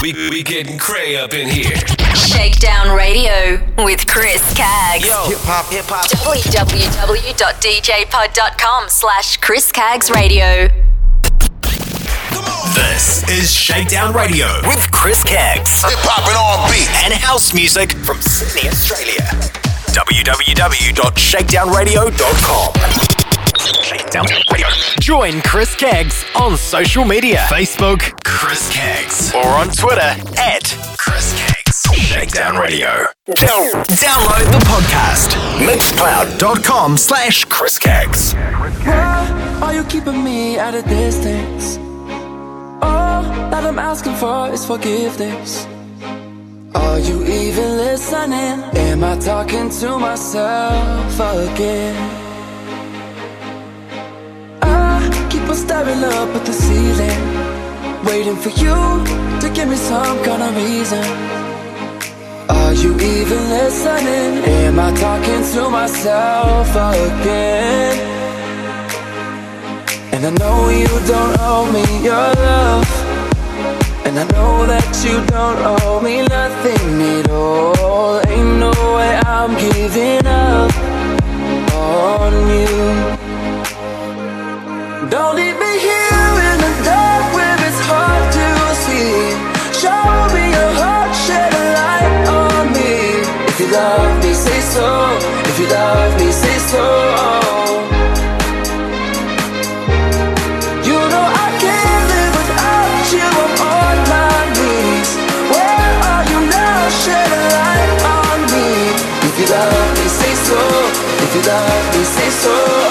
We, we getting cray up in here. Shakedown Radio with Chris Caggs. Yo, hip hop, hip hop. www.djpod.com slash Chris Caggs Radio. This is Shakedown Radio with Chris Caggs Hip hop and R&B. and house music from Sydney, Australia. www.shakedownradio.com. Shakedown Radio. Join Chris Caggs on social media Facebook, Chris Caggs, or on Twitter at Chris Caggs. Shakedown Radio. Down- download the podcast. Mixcloud.com slash Chris Caggs. Why are you keeping me at a distance? All that I'm asking for is forgiveness. Are you even listening? Am I talking to myself again? On staring up at the ceiling, waiting for you to give me some kind of reason. Are you even listening? Am I talking to myself again? And I know you don't owe me your love. And I know that you don't owe me nothing at all. Ain't no way I'm giving up on you. Don't leave me here in the dark where it's hard to see. Show me your heart, shed a light on me. If you love me, say so. If you love me, say so. You know I can't live without you. I'm on my knees. Where are you now? Shed a light on me. If you love me, say so. If you love me, say so.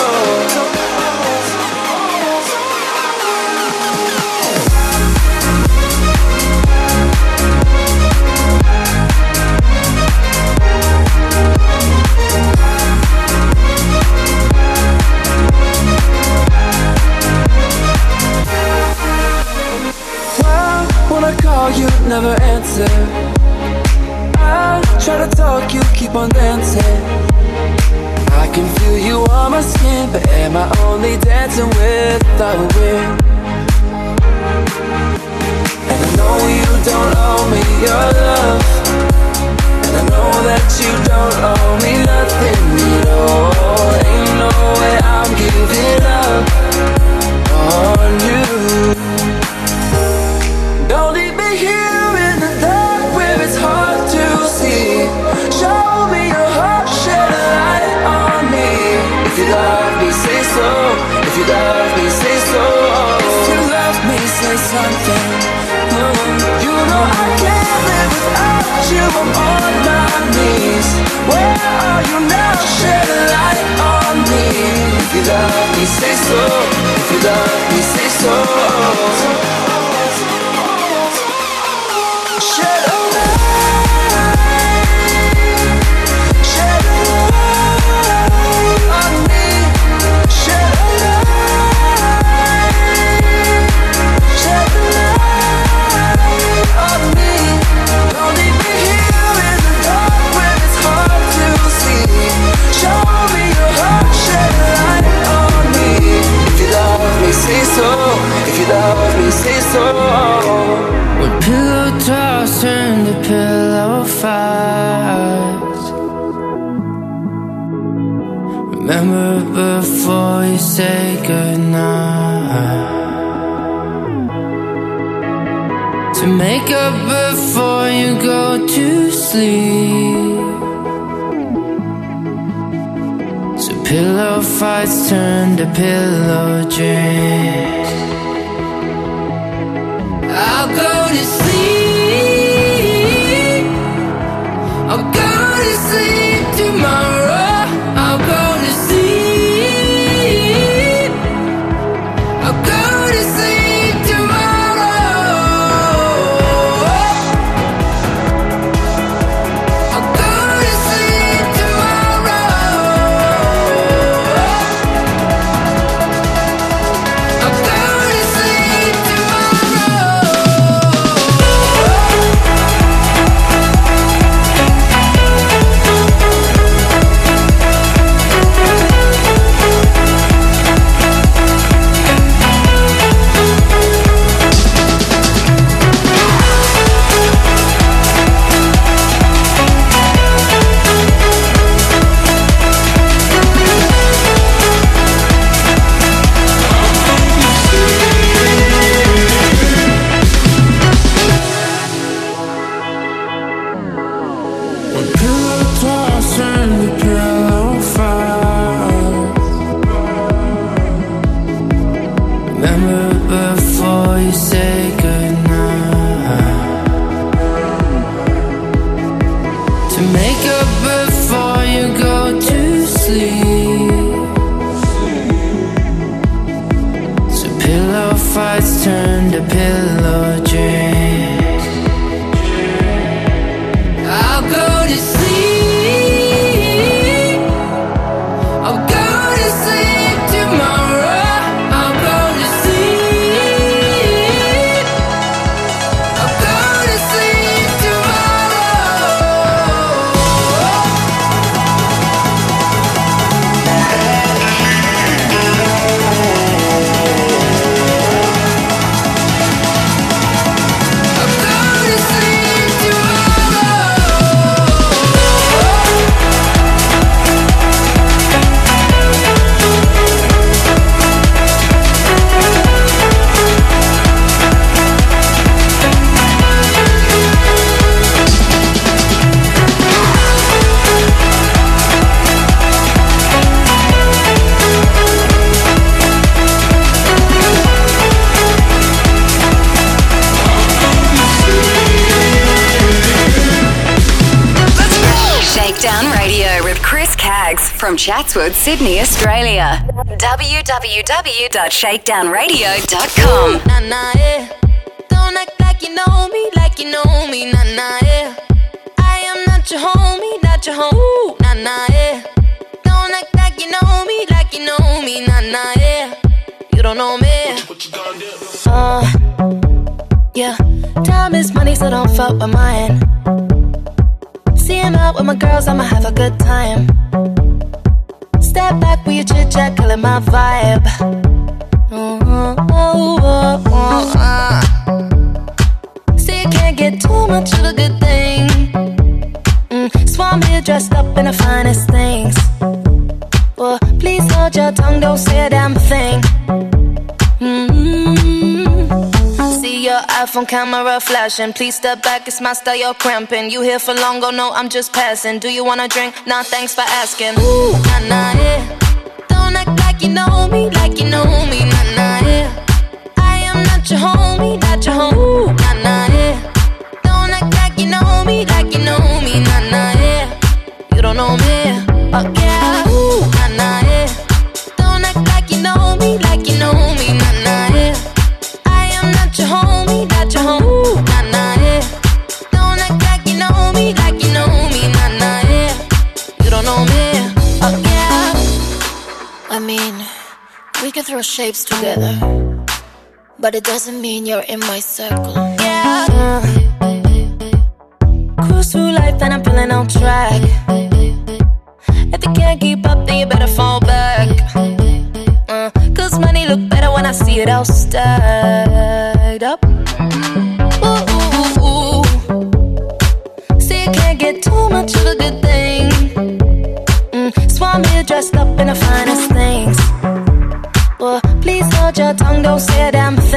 I call you, never answer. I try to talk, you keep on dancing. I can feel you on my skin, but am I only dancing with the wind? And I know you don't owe me your love. And I know that you don't owe me nothing at all. Ain't no way I'm giving up on you. You. I'm on my knees. Where are you now? Shed a light on me. If you love me, say so. If you love me, say so. Me, say so. When pillow talks turn to pillow fights Remember before you say goodnight. To make up before you go to sleep. So pillow fights turn to pillow dreams www.shakedownradio.com. much of a good thing. Mm, so here dressed up in the finest things. Well, please hold your tongue, don't say a damn thing. Mm-hmm. See your iPhone camera flashing. Please step back, it's my style, you're cramping. You here for long, go no, I'm just passing. Do you wanna drink? Nah, thanks for asking. Ooh, nah, nah, yeah. Don't act like you know me, like you know me, nah, nah, yeah. I am not your homie, not your home, nah, nah, yeah. Shapes together, but it doesn't mean you're in my circle. Yeah. Cruise through life and I'm feeling on track. You can't keep up, then you better fall back. Uh, Cause money look better when I see it all stacked up. Ooh, ooh, ooh. See, you can't get too much of a good thing. Mm, so I'm here dressed up in the finest things. Well, please hold your tongue, don't say a damn thing.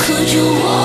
could you walk?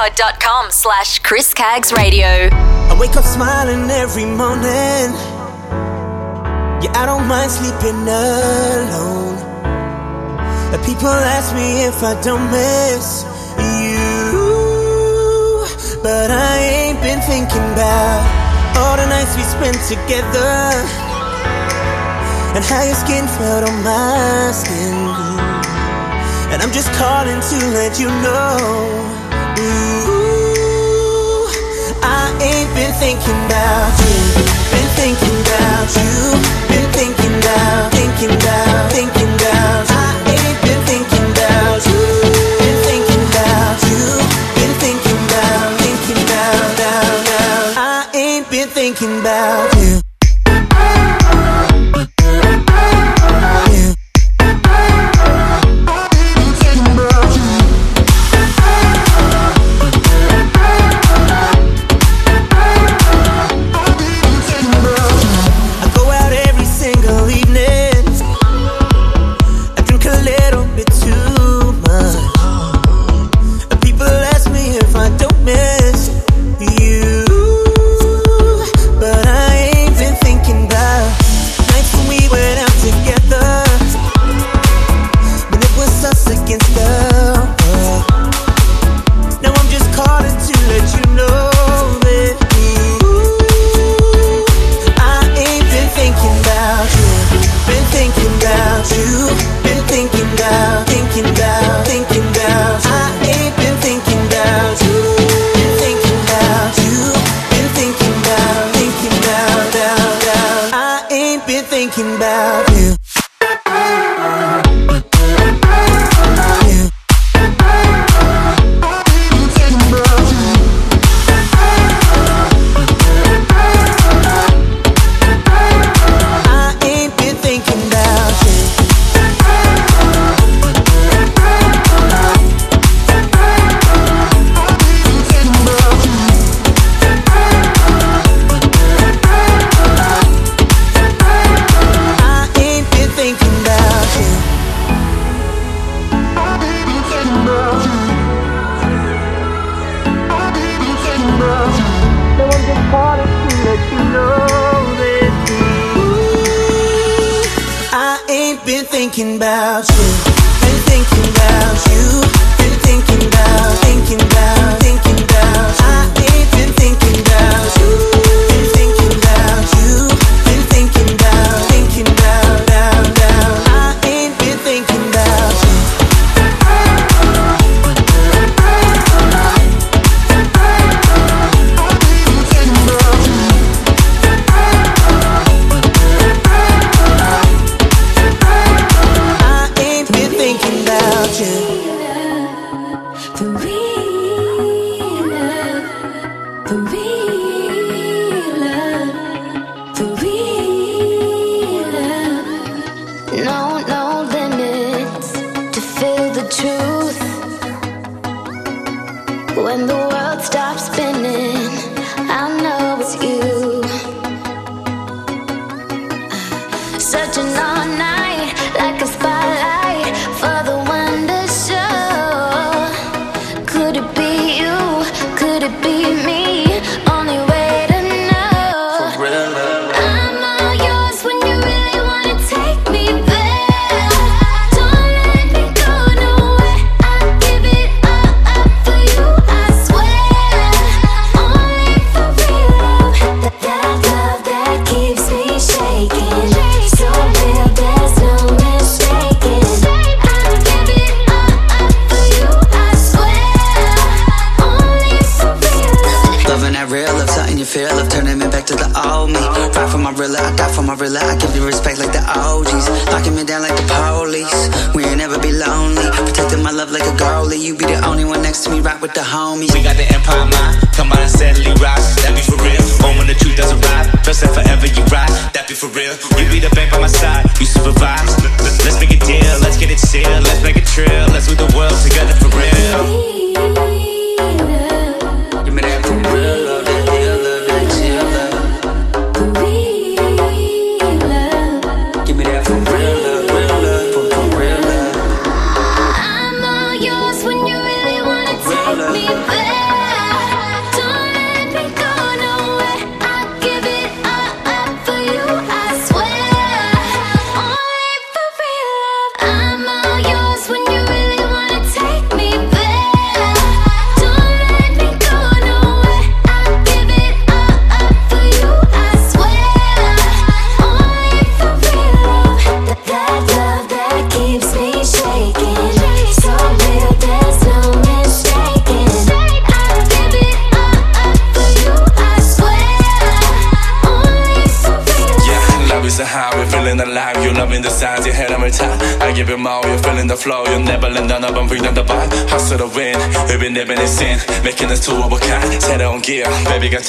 soundcloud.com slash Chris Caggs Radio. I wake up smiling every morning. Yeah, I don't mind sleeping alone. People ask me if I don't miss you. But I ain't been thinking about all the nights we spent together. And how your skin felt on my skin. And I'm just calling to let you know thinking about you, been thinking about you, been thinking about, thinking about, thinking about. I ain't been thinking about you, been thinking about you, been thinking about, thinking about, about, about. I ain't been thinking about.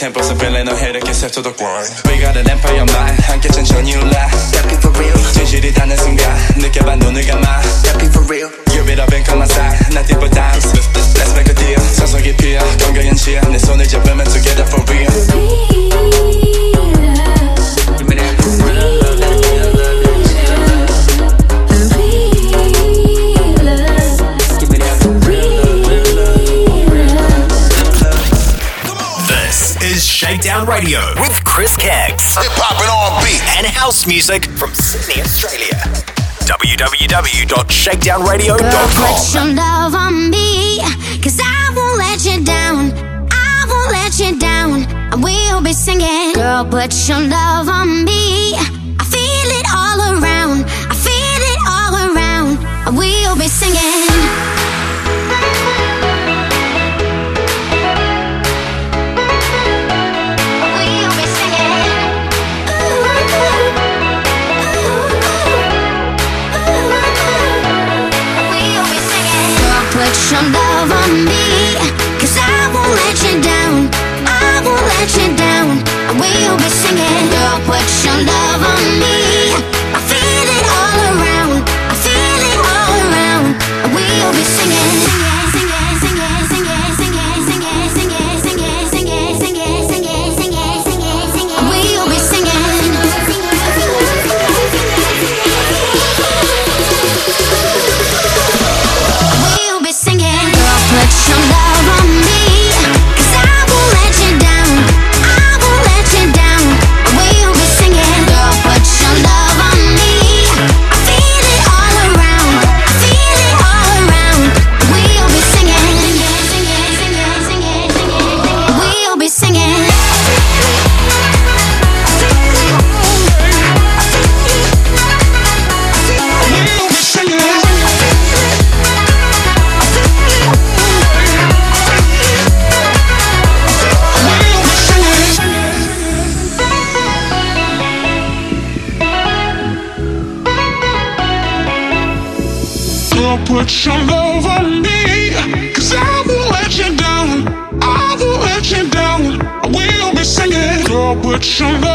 tempo se pela no headache except to the grind. music from Sydney, Australia. www.shakedownradio.com. Girl, put your love on me, cause I won't let you down. I won't let you down. I will be singing. Girl, put your love on me. so long.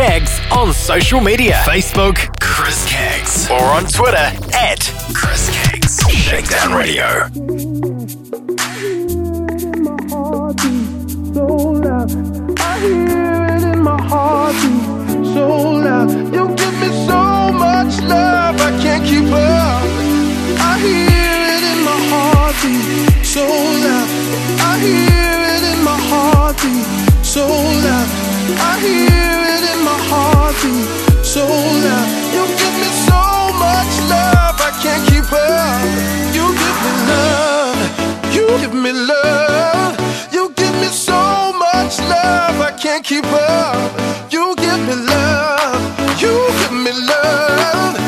Caggs on social media Facebook, Chris Caggs, or on Twitter at Chris Caggs. Shakedown Radio. me love. You give me so much love, I can't keep up. You give me love. You give me love.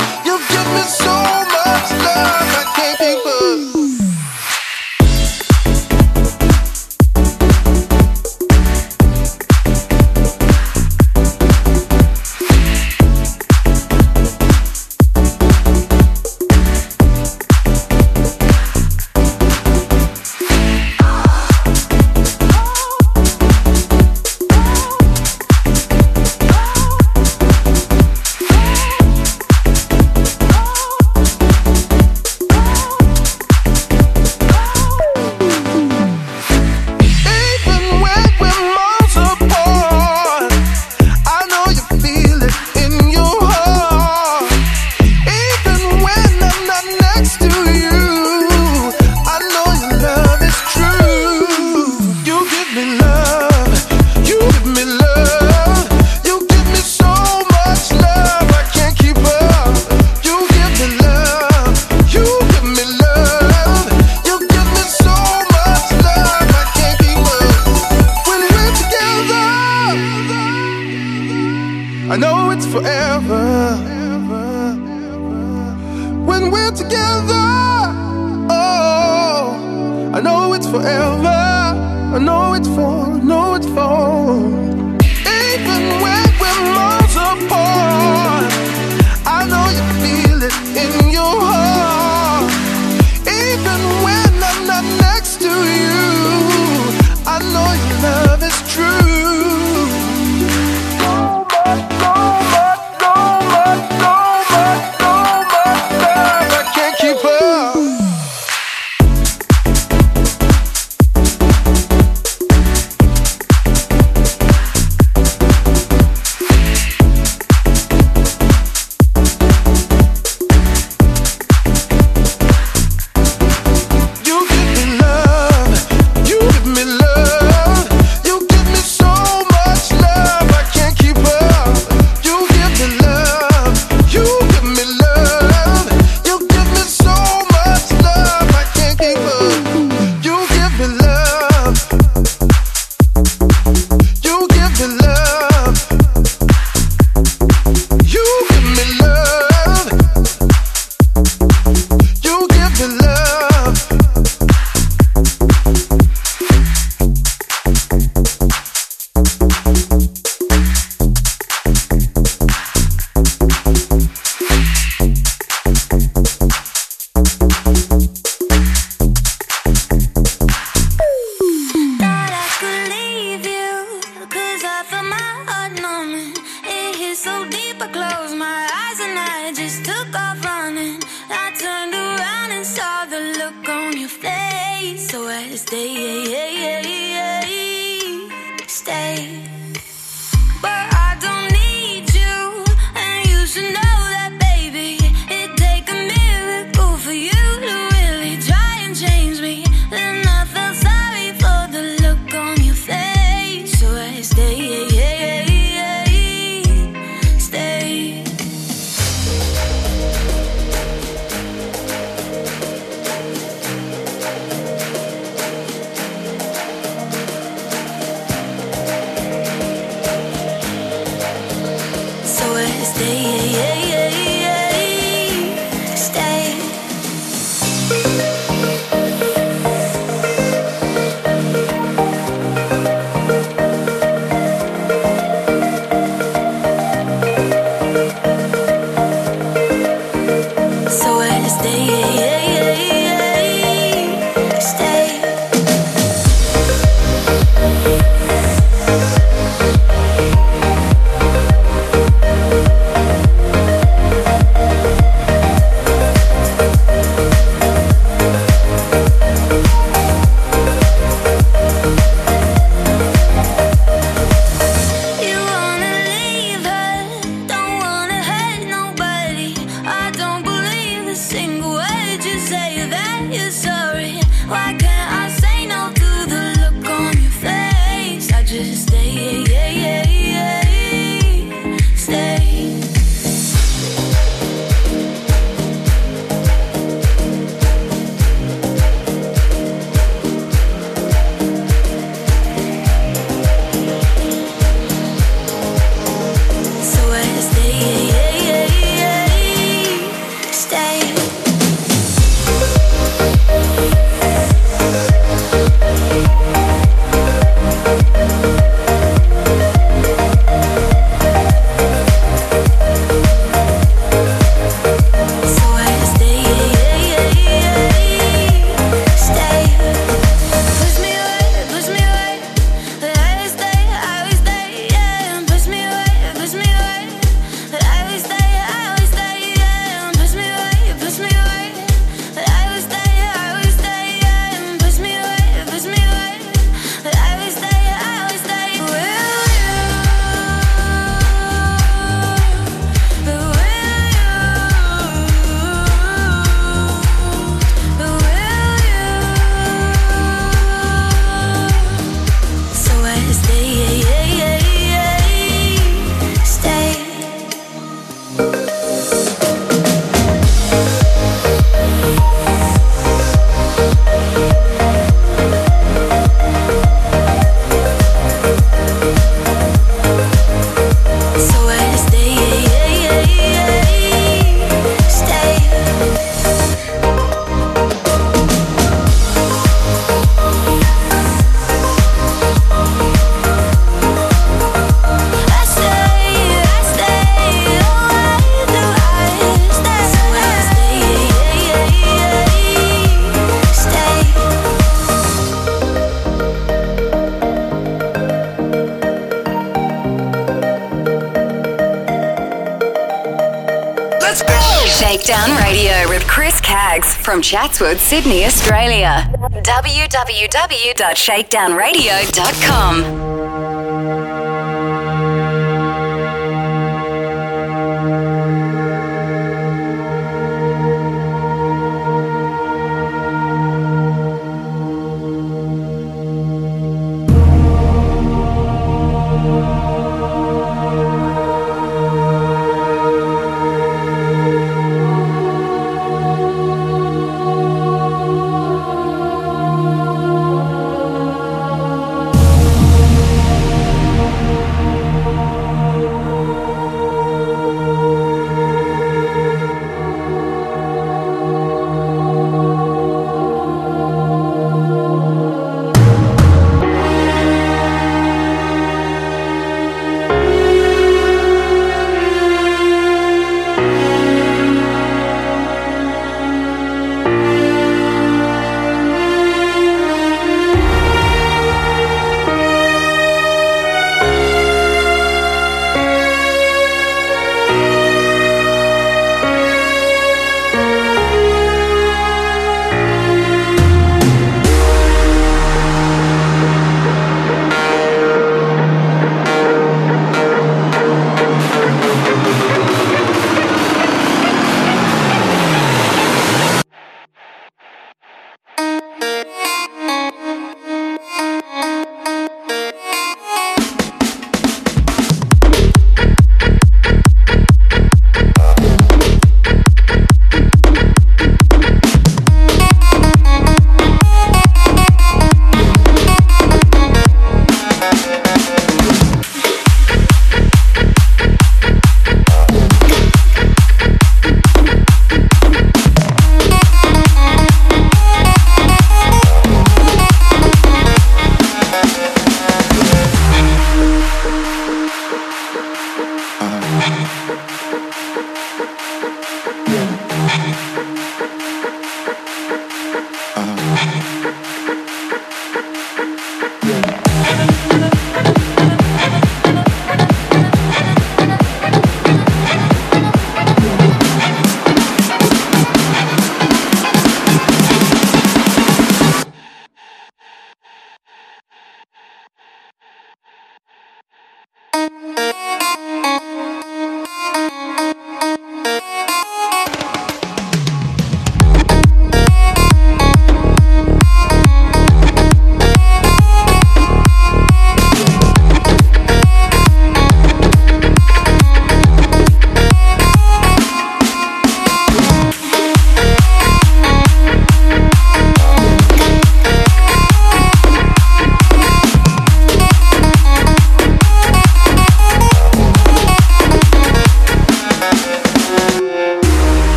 Chatswood, Sydney, Australia. www.shakedownradio.com.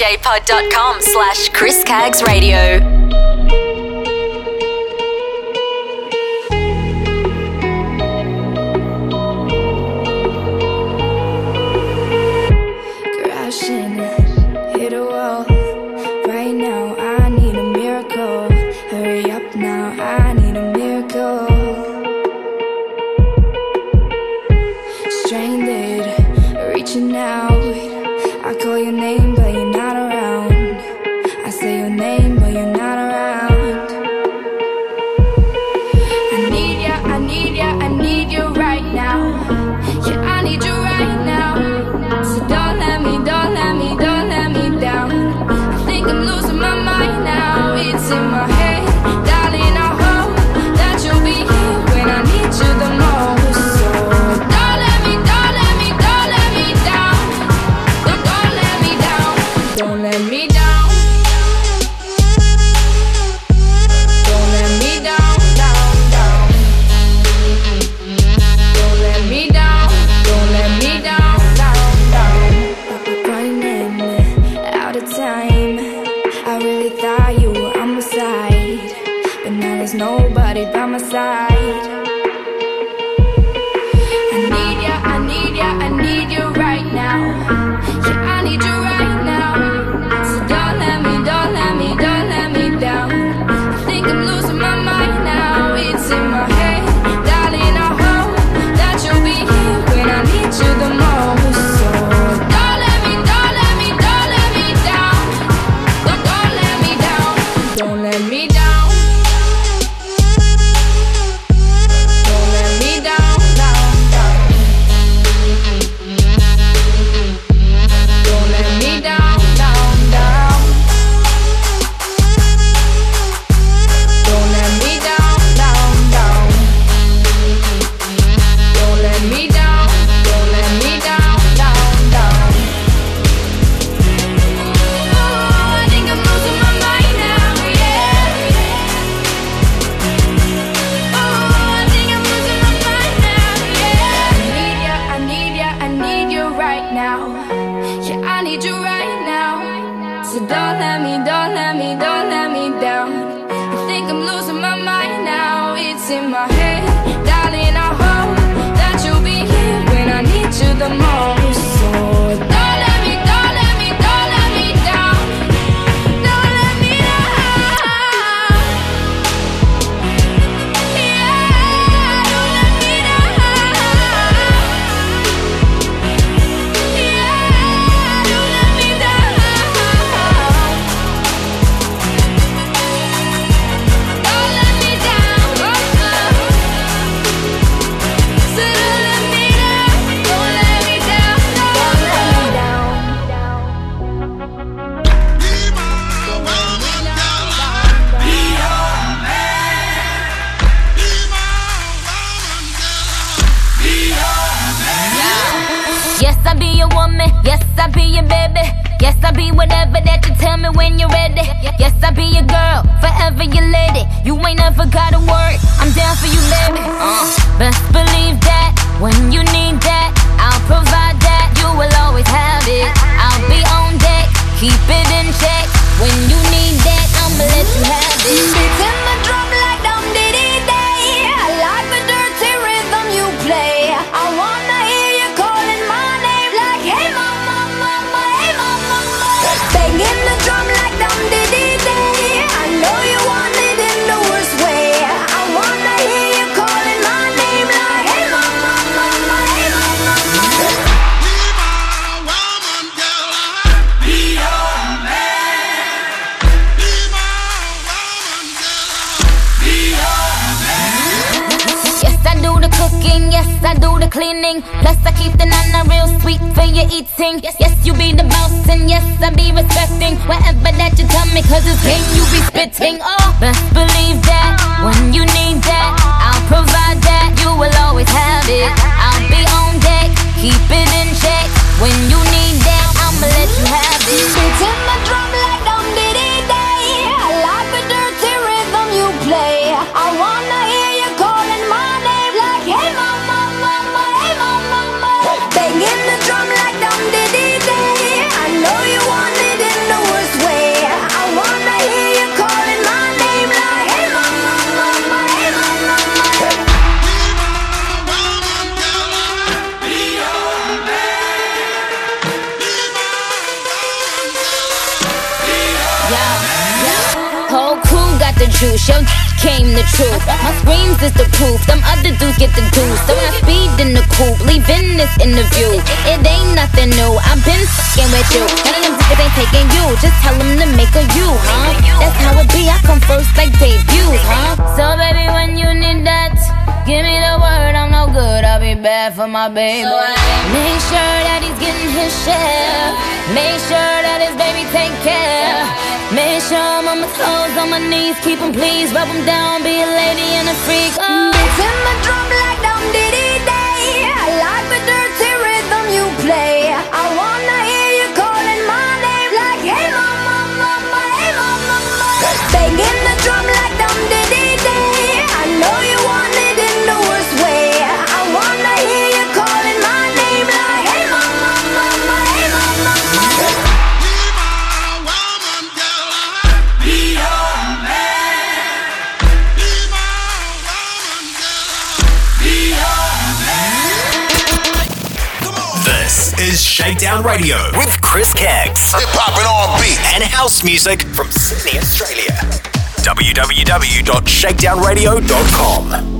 www.djpod.com slash Chris Whole crew got the juice, yo came the truth. My screams is the proof, them other dudes get the deuce. So I speed in the coupe, leaving this interview, it ain't nothing new. I've been fucking with you. None of them niggas ain't taking you. Just tell them to make a you, huh? That's how it be. I come first like debuts, huh? So baby, when you need that, give me the word. I'm no good. I'll be bad for my baby. So Make sure that he's getting his share. Make sure that his baby take care. Make sure I'm on my toes, on my knees, keep 'em please, rub 'em down, be a lady and a freak. Oh. Beating my drum like dum diddy day. I like the dirty rhythm you play. Shakedown Radio with Chris Caggs. Hip hop and R&B and house music from Sydney, Australia. www.shakedownradio.com.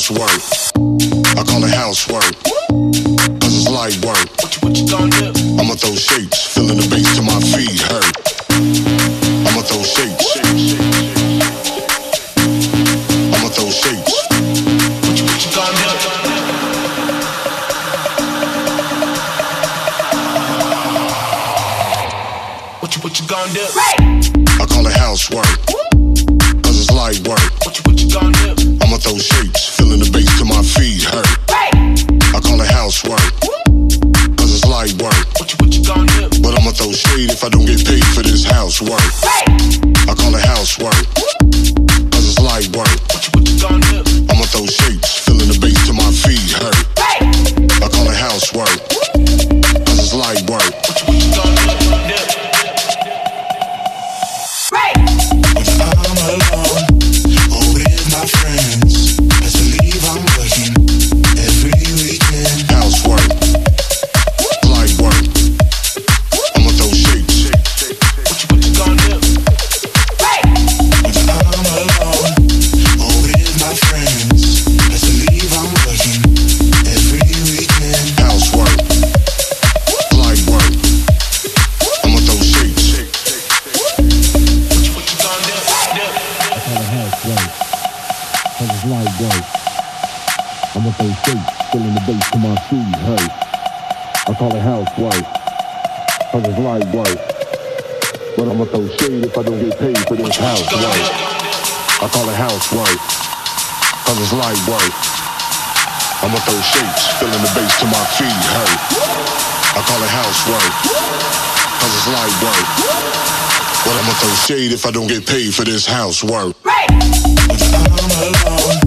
for for this housework. I'm alone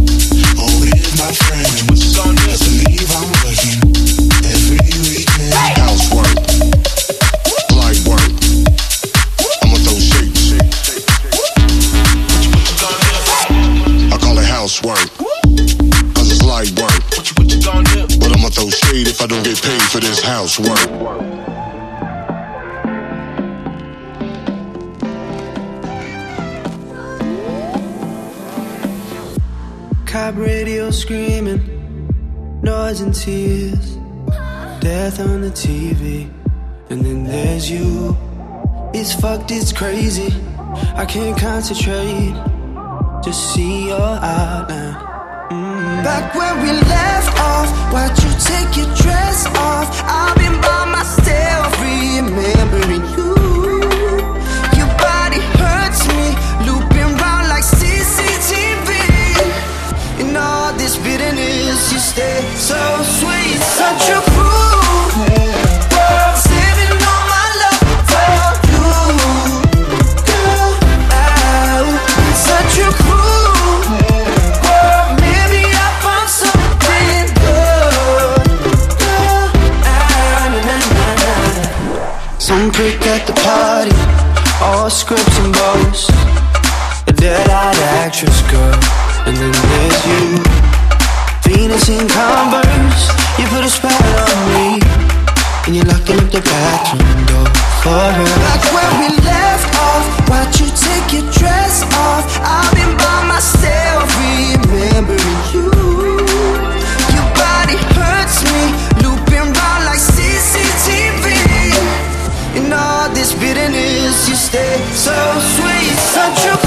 I'm working every weekend. Light work. I'ma throw. I call it housework. Cause it's light work. But I'ma throw shade if I don't get paid for this housework. Cop there's you. It's fucked, it's crazy. I can't concentrate, just see your outline. Mm. Back where we left off, why'd you take your dress off? I've been by myself, remembering you. Your body hurts me, looping round like CCTV. In all this bitterness, you stay so sweet, such a fool. Actress girl, and then there's you. Venus in Converse, you put a spell on me, and you're locking up the bathroom door for her. Back where we left off, why'd you take your dress off? I've been by myself, remembering you. Your body hurts me, looping round like CCTV. In all this bitterness, you stay so sweet, such a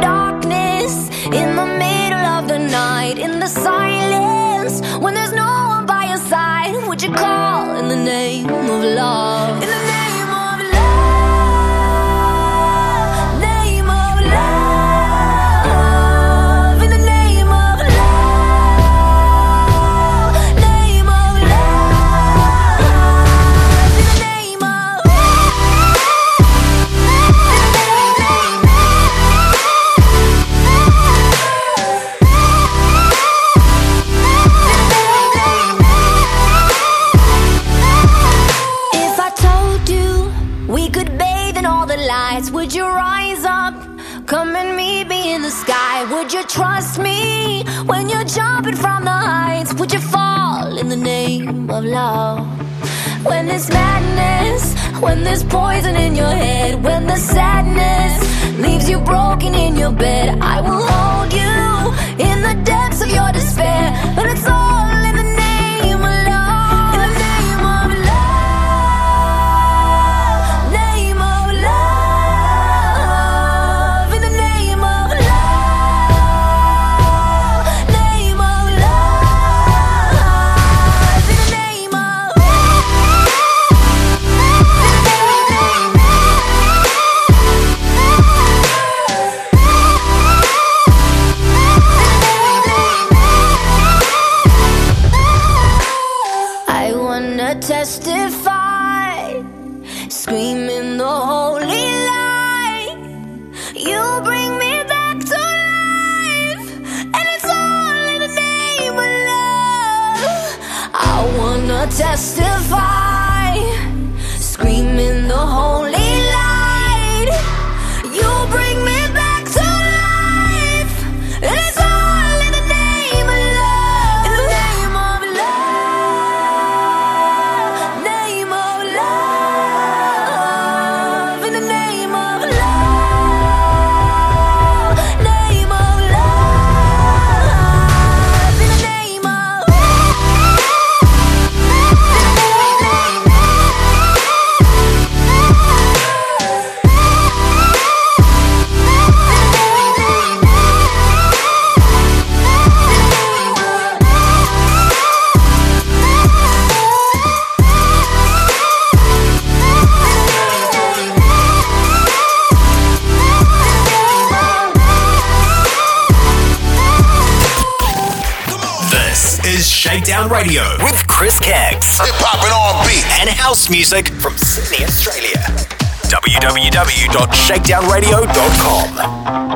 darkness, in the middle of the night, in the silence, when there's no one by your side, would you call in the name of love? of love. When there's madness, when there's poison in your head, when the sadness leaves you broken in your bed, I will hold you in the depths of your despair. But it's all music from Sydney, Australia. www.shakedownradio.com.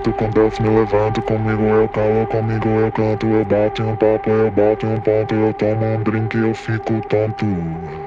grito com Deus, me levanto comigo, eu calo, comigo eu canto, eu bato um papo, eu bato um ponto, eu tomo um drink, eu fico tonto.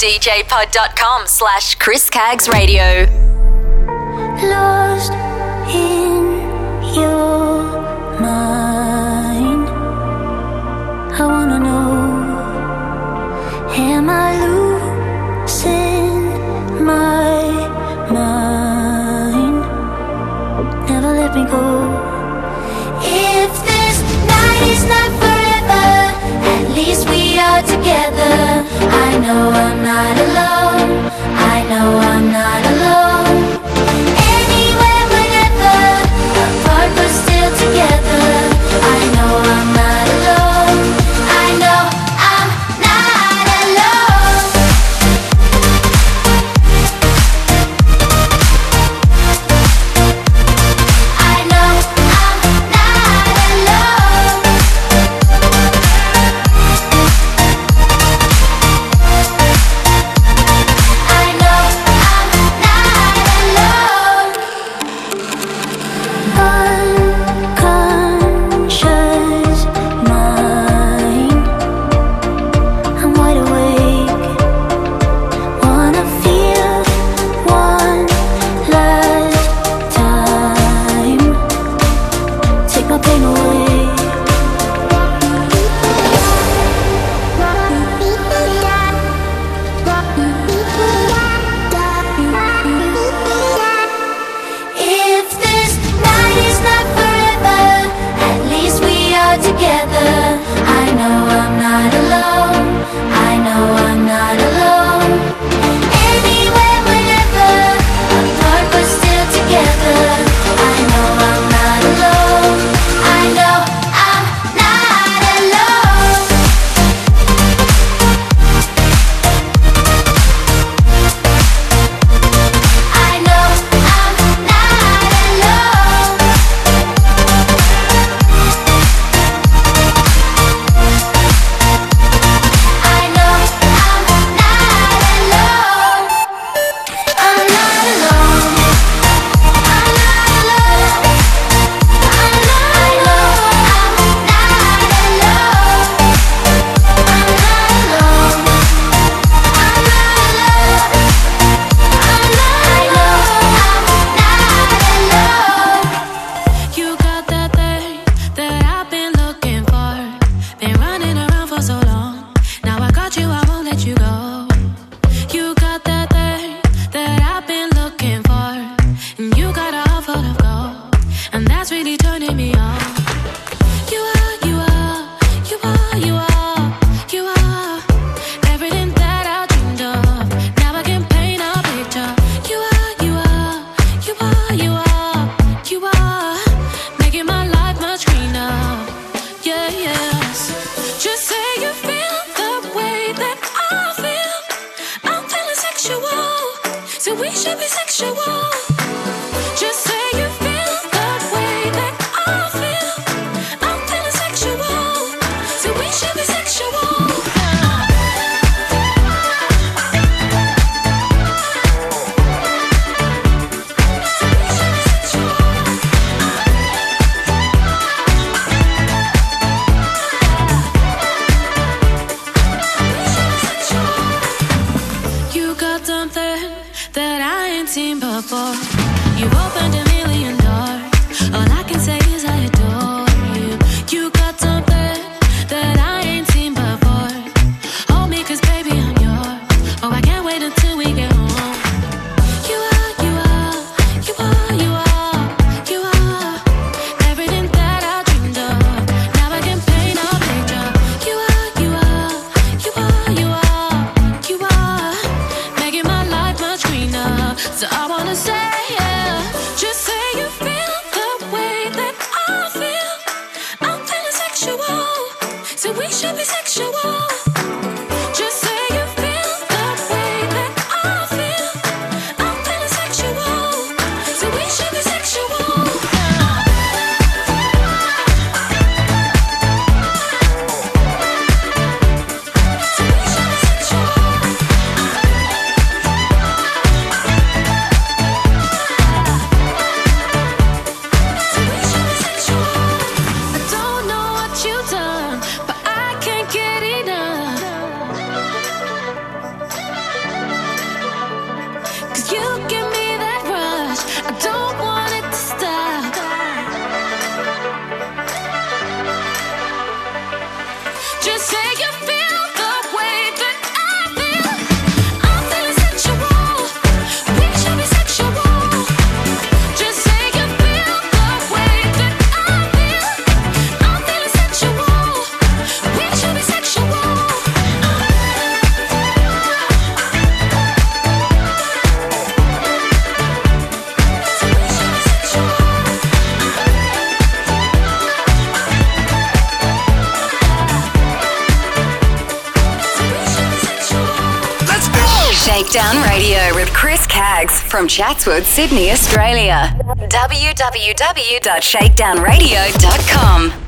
DJpod.com slash Chris Radio. know I'm not alone. I know I'm not Just say Breakdown Radio with Chris Caggs from Chatswood, Sydney, Australia. www.shakedownradio.com.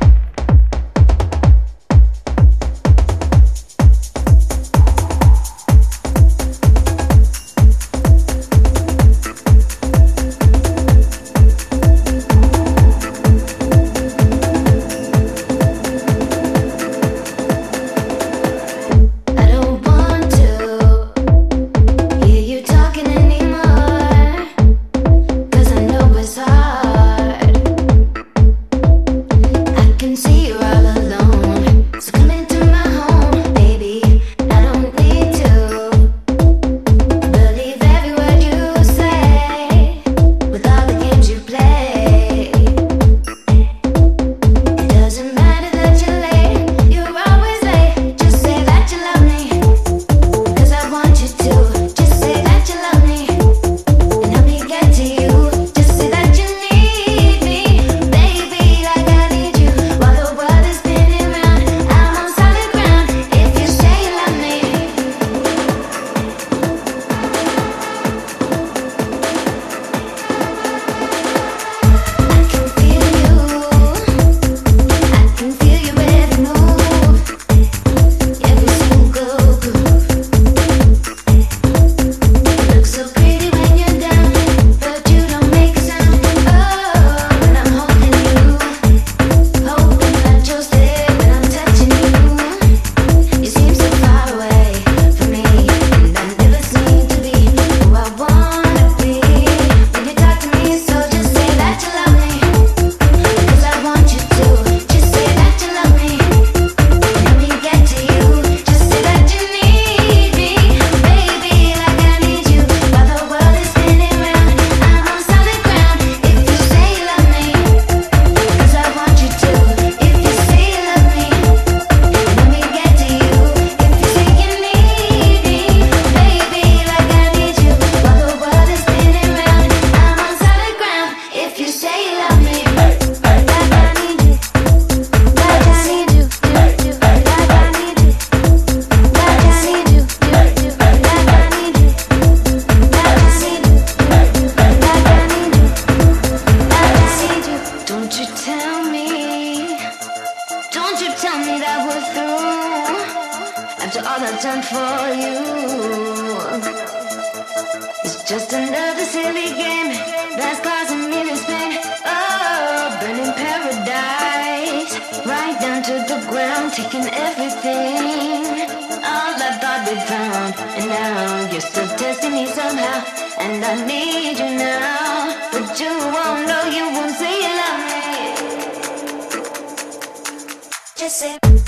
just sit.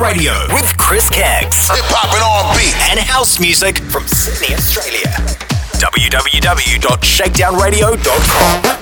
Radio with Chris Caggs. Hip hop and R&B and house music from Sydney, Australia. www.shakedownradio.com.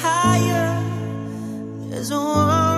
higher. There's a one.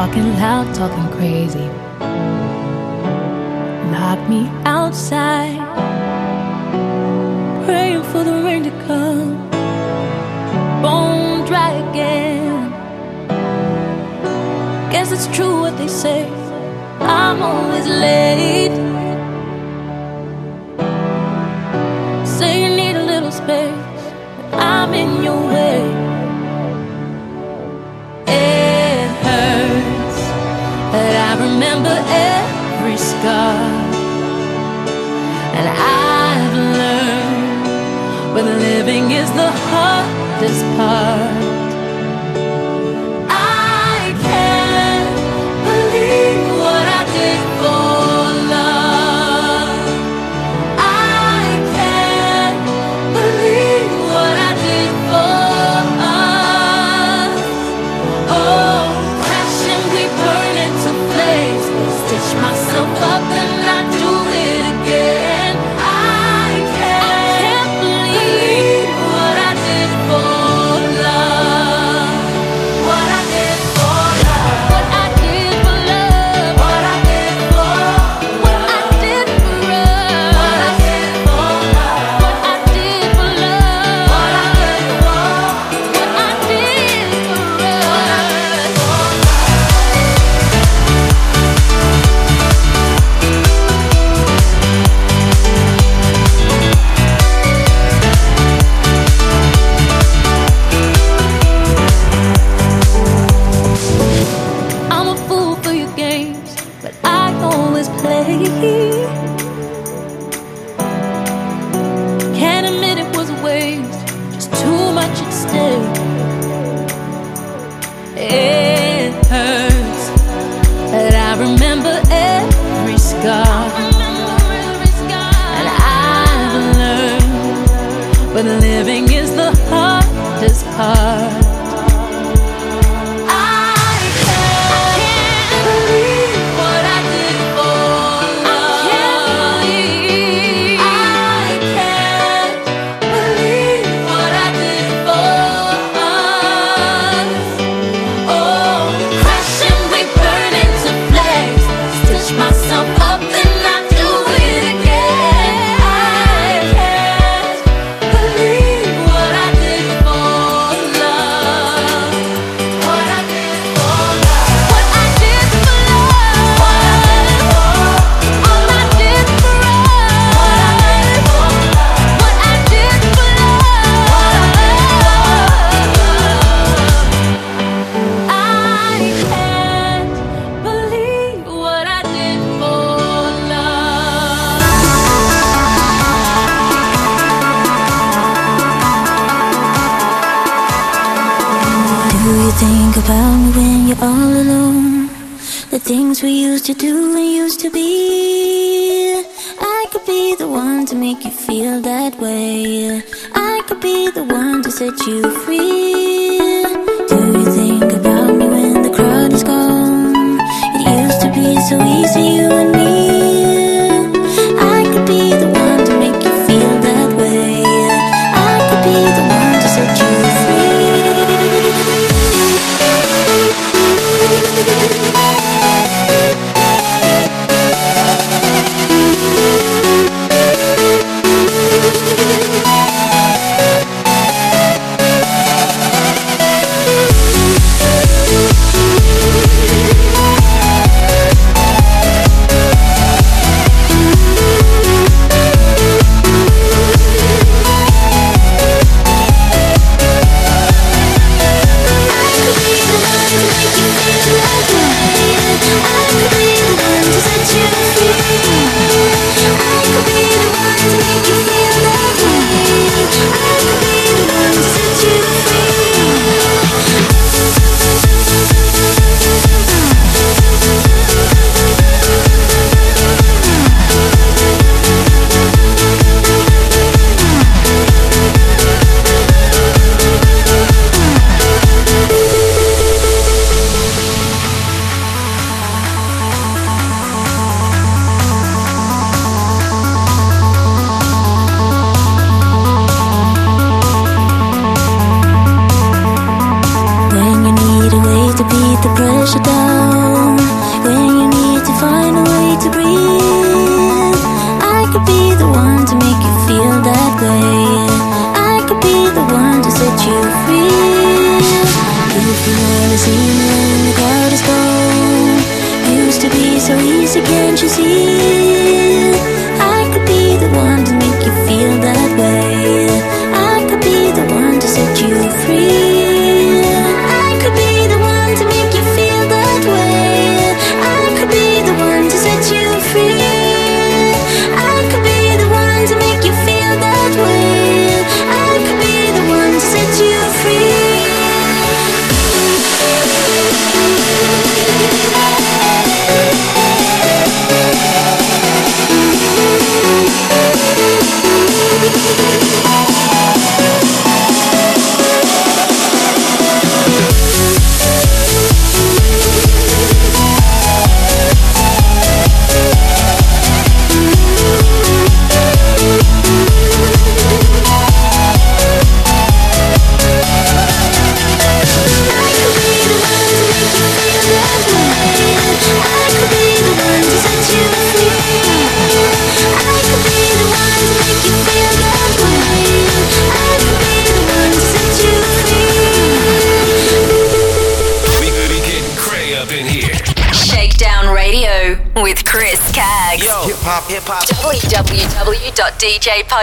talking loud, talking crazy. Lock me outside, praying for the rain to come. Bone dry again. Guess it's true what they say. I'm always late. Say you need a little space, but I'm in your way. God. And I've learned when living is the hardest part.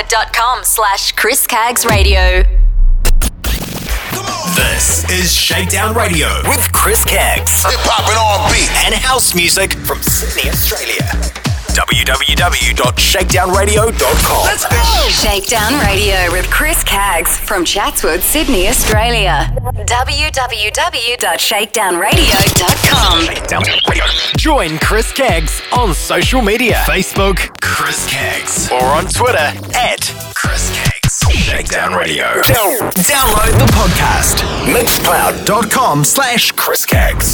SoundCloud.com slash Chris Caggs Radio. This is Shakedown Radio with Chris Caggs. Hip hop and R&B. And house music from Sydney, Australia. www.shakedownradio.com. Let's go! Shakedown Radio with Chris Caggs from Chatswood, Sydney, Australia. www.shakedownradio.com. Join Chris Caggs on social media Facebook, Chris Caggs or on Twitter at Chris Caggs. Shakedown Radio. Download the podcast. Mixcloud.com slash Chris Caggs.